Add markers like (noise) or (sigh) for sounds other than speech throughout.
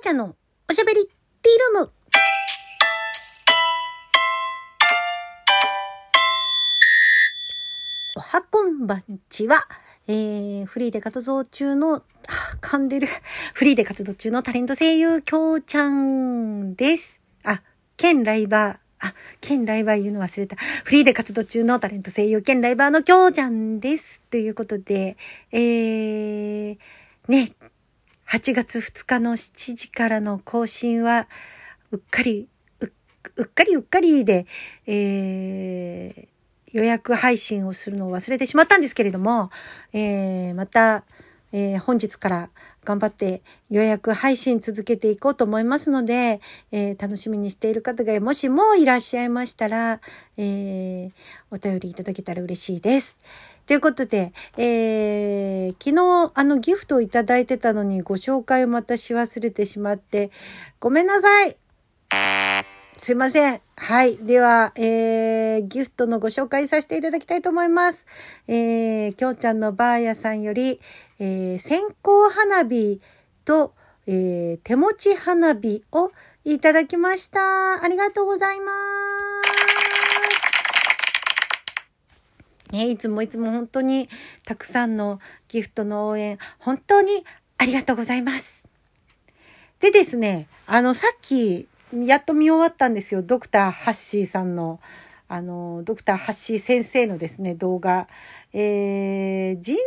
ちゃんのおしゃべりティールーム。おはこんばんちは。えー、フリーで活動中の、あ、噛んでる。(laughs) フリーで活動中のタレント声優、きょうちゃんです。あ、兼ライバー。あ、兼ライバー言うの忘れた。フリーで活動中のタレント声優兼ライバーのきょうちゃんです。ということで、えー、ね、8月2日の7時からの更新は、うっかり、うっかりうっかりで、えー、予約配信をするのを忘れてしまったんですけれども、えー、また、えー、本日から頑張って予約配信続けていこうと思いますので、えー、楽しみにしている方がもしもいらっしゃいましたら、えー、お便りいただけたら嬉しいです。ということで、えー、昨日あのギフトをいただいてたのにご紹介をまたし忘れてしまって、ごめんなさいすいません。はい。では、えー、ギフトのご紹介させていただきたいと思います。えー、きょうちゃんのばあやさんより、えー、線香花火と、えー、手持ち花火をいただきました。ありがとうございます。ね、いつもいつも本当にたくさんのギフトの応援、本当にありがとうございます。でですね、あの、さっき、やっと見終わったんですよ。ドクターハッシーさんの、あの、ドクターハッシー先生のですね、動画。えー、腎臓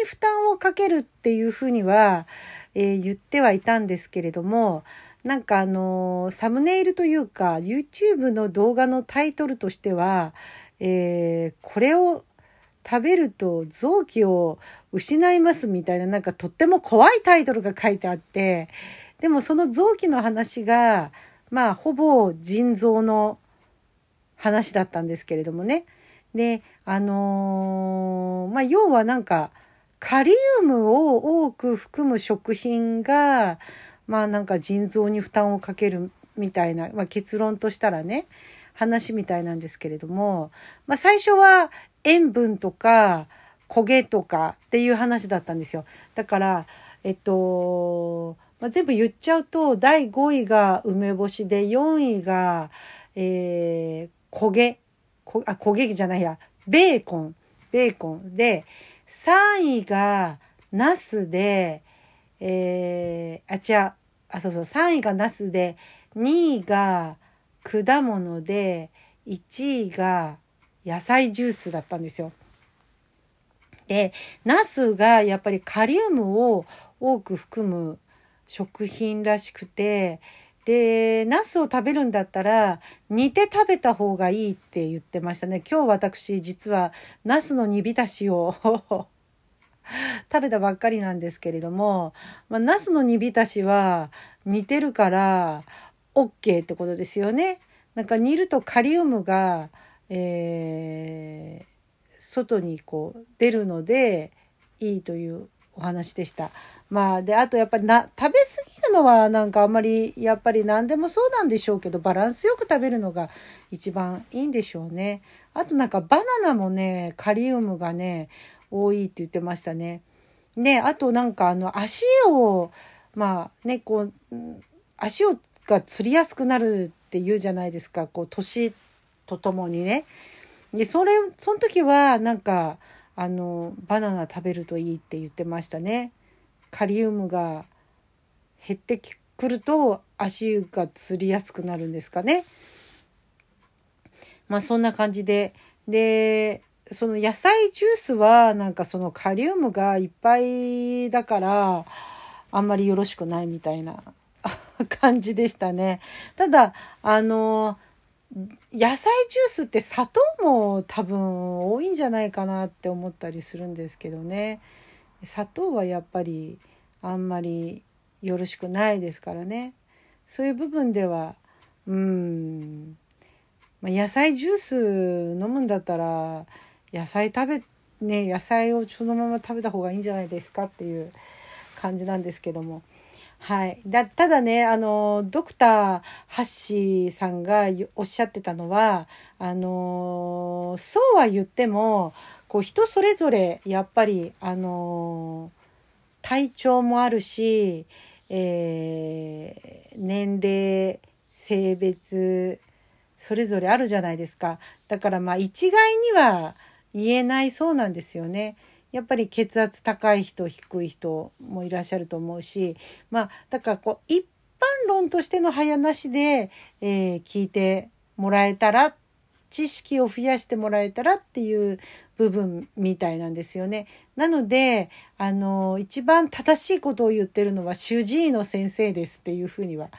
に負担をかけるっていうふうには、えー、言ってはいたんですけれども、なんかあの、サムネイルというか、YouTube の動画のタイトルとしては、えー、これを食べると臓器を失いますみたいななんかとっても怖いタイトルが書いてあってでもその臓器の話がまあほぼ腎臓の話だったんですけれどもねであのー、まあ要はなんかカリウムを多く含む食品がまあなんか腎臓に負担をかけるみたいな、まあ、結論としたらね話みたいなんですけれども、まあ、最初は塩分とか焦げとかっていう話だったんですよ。だから、えっと、まあ、全部言っちゃうと、第5位が梅干しで、4位が、えー、焦げ、こあ、焦げじゃないや、ベーコン、ベーコンで、3位がナスで、えー、あ、違う、あ、そうそう、3位がナスで、2位が、果物で1位が野菜ジュースだったんですよ。で、ナスがやっぱりカリウムを多く含む食品らしくて、で、ナスを食べるんだったら煮て食べた方がいいって言ってましたね。今日私実はナスの煮浸しを (laughs) 食べたばっかりなんですけれども、まあ、ナスの煮浸しは似てるから OK ってことですよね。なんか煮るとカリウムが、えー、外にこう出るのでいいというお話でした。まあであとやっぱりな食べ過ぎるのはなんかあんまりやっぱり何でもそうなんでしょうけどバランスよく食べるのが一番いいんでしょうね。あとなんかバナナもねカリウムがね多いって言ってましたね。であとなんかあの足をまあねこう足をが釣りやすくなるって言うじゃないですかこう年とともにね。でそれその時はなんかあのバナナ食べるといいって言ってましたね。カリウムが減ってくると足がつりやすくなるんですかね。まあそんな感じででその野菜ジュースはなんかそのカリウムがいっぱいだからあんまりよろしくないみたいな (laughs) 感じでしたね。ただ、あの、野菜ジュースって砂糖も多分多いんじゃないかなって思ったりするんですけどね。砂糖はやっぱりあんまりよろしくないですからね。そういう部分では、うん、まあ、野菜ジュース飲むんだったら、野菜食べ、ね、野菜をそのまま食べた方がいいんじゃないですかっていう感じなんですけども。はい。だ、ただね、あの、ドクターハッシーさんがおっしゃってたのは、あの、そうは言っても、こう人それぞれ、やっぱり、あの、体調もあるし、えー、年齢性別それぞれあるじゃないですかだからまあ一概には言えないそうなんですよね。やっぱり血圧高い人低い人もいらっしゃると思うしまあだからこう一般論としての早なしで、えー、聞いてもらえたら知識を増やしてもらえたらっていう部分みたいなんですよね。なので、あの、一番正しいことを言ってるのは主治医の先生ですっていうふうには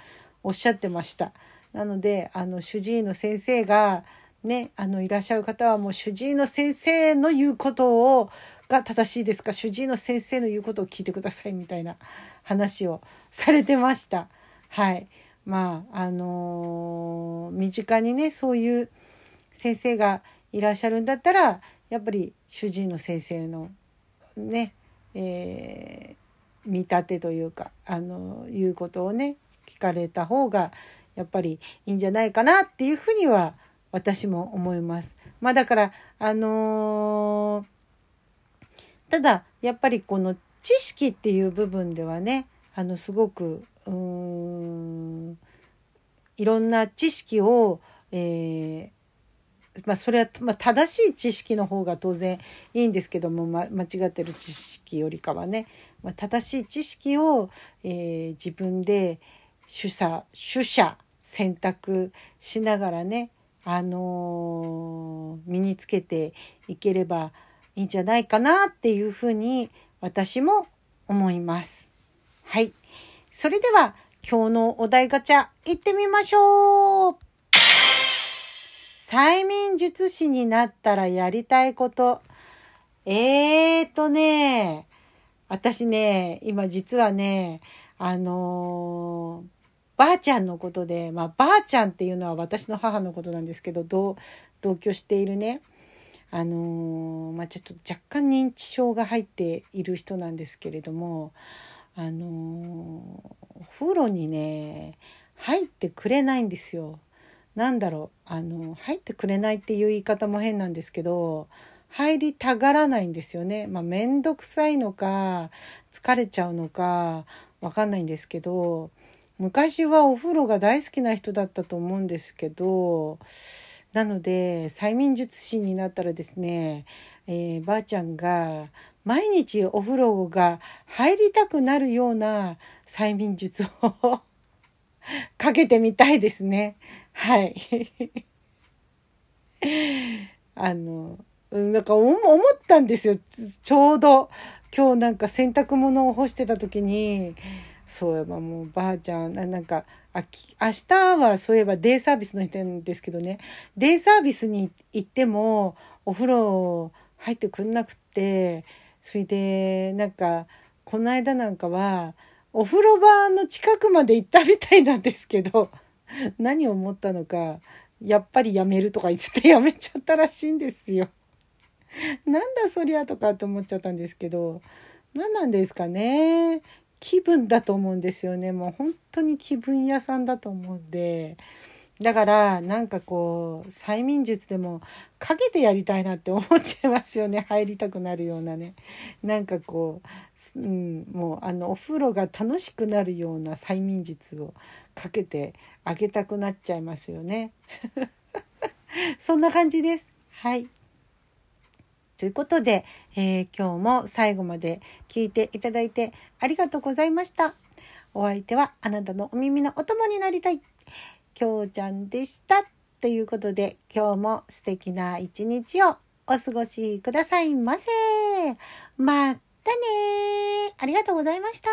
おっしゃってました。なので、あの、主治医の先生が、ね、あの、いらっしゃる方はもう主治医の先生の言うことを、が正しいですか？主治医の先生の言うことを聞いてくださいみたいな話をされてました。はい。まあ、あのー、身近にね、そういう先生がいらっしゃるんだったらやっぱり主治医の先生のね、えー、見立てというかあのいうことをね聞かれた方がやっぱりいいんじゃないかなっていうふうには私も思います。まあだからあのー、ただやっぱりこの知識っていう部分ではねあのすごくうんいろんな知識を、えーまあ、それは、まあ、正しい知識の方が当然いいんですけども、ま、間違ってる知識よりかはね、まあ、正しい知識を、えー、自分で取捨取捨選択しながらね、あのー、身につけていければいいんじゃないかなっていうふうに私も思います。はい。それでは今日のお題ガチャ行ってみましょう催眠術師になったらやりたいこと。えーとね、私ね、今実はね、あのー、ばあちゃんのことで、まあ、ばあちゃんっていうのは私の母のことなんですけど、同、同居しているね、あのー、まあ、ちょっと若干認知症が入っている人なんですけれども、あのー、お風呂にね、入ってくれないんですよ。なんだろうあの入ってくれないっていう言い方も変なんですけど入りたがらないんですよね。まあ面倒くさいのか疲れちゃうのかわかんないんですけど昔はお風呂が大好きな人だったと思うんですけどなので催眠術師になったらですね、えー、ばあちゃんが毎日お風呂が入りたくなるような催眠術を (laughs) かけてみたいですね。はい。あの、なんか思ったんですよ。ちょうど今日なんか洗濯物を干してた時に、そういえばもうばあちゃん、なんか、あき明日はそういえばデイサービスの日なんですけどね、デイサービスに行ってもお風呂入ってくんなくって、それでなんか、この間なんかは、お風呂場の近くまで行ったみたいなんですけど、(laughs) 何を思ったのか、やっぱりやめるとか言ってやめちゃったらしいんですよ。(laughs) なんだそりゃとかって思っちゃったんですけど、何なんですかね。気分だと思うんですよね。もう本当に気分屋さんだと思うんで。だからなんかこう催眠術でもかけてやりたいなって思っちゃいますよね入りたくなるようなねなんかこう、うん、もうあのお風呂が楽しくなるような催眠術をかけてあげたくなっちゃいますよね。(laughs) そんな感じです。はい。ということで、えー、今日も最後まで聞いていただいてありがとうございました。お相手はあなたのお耳のお供になりたい。きょうちゃんでした。ということで、今日も素敵な一日をお過ごしくださいませ。またねありがとうございました。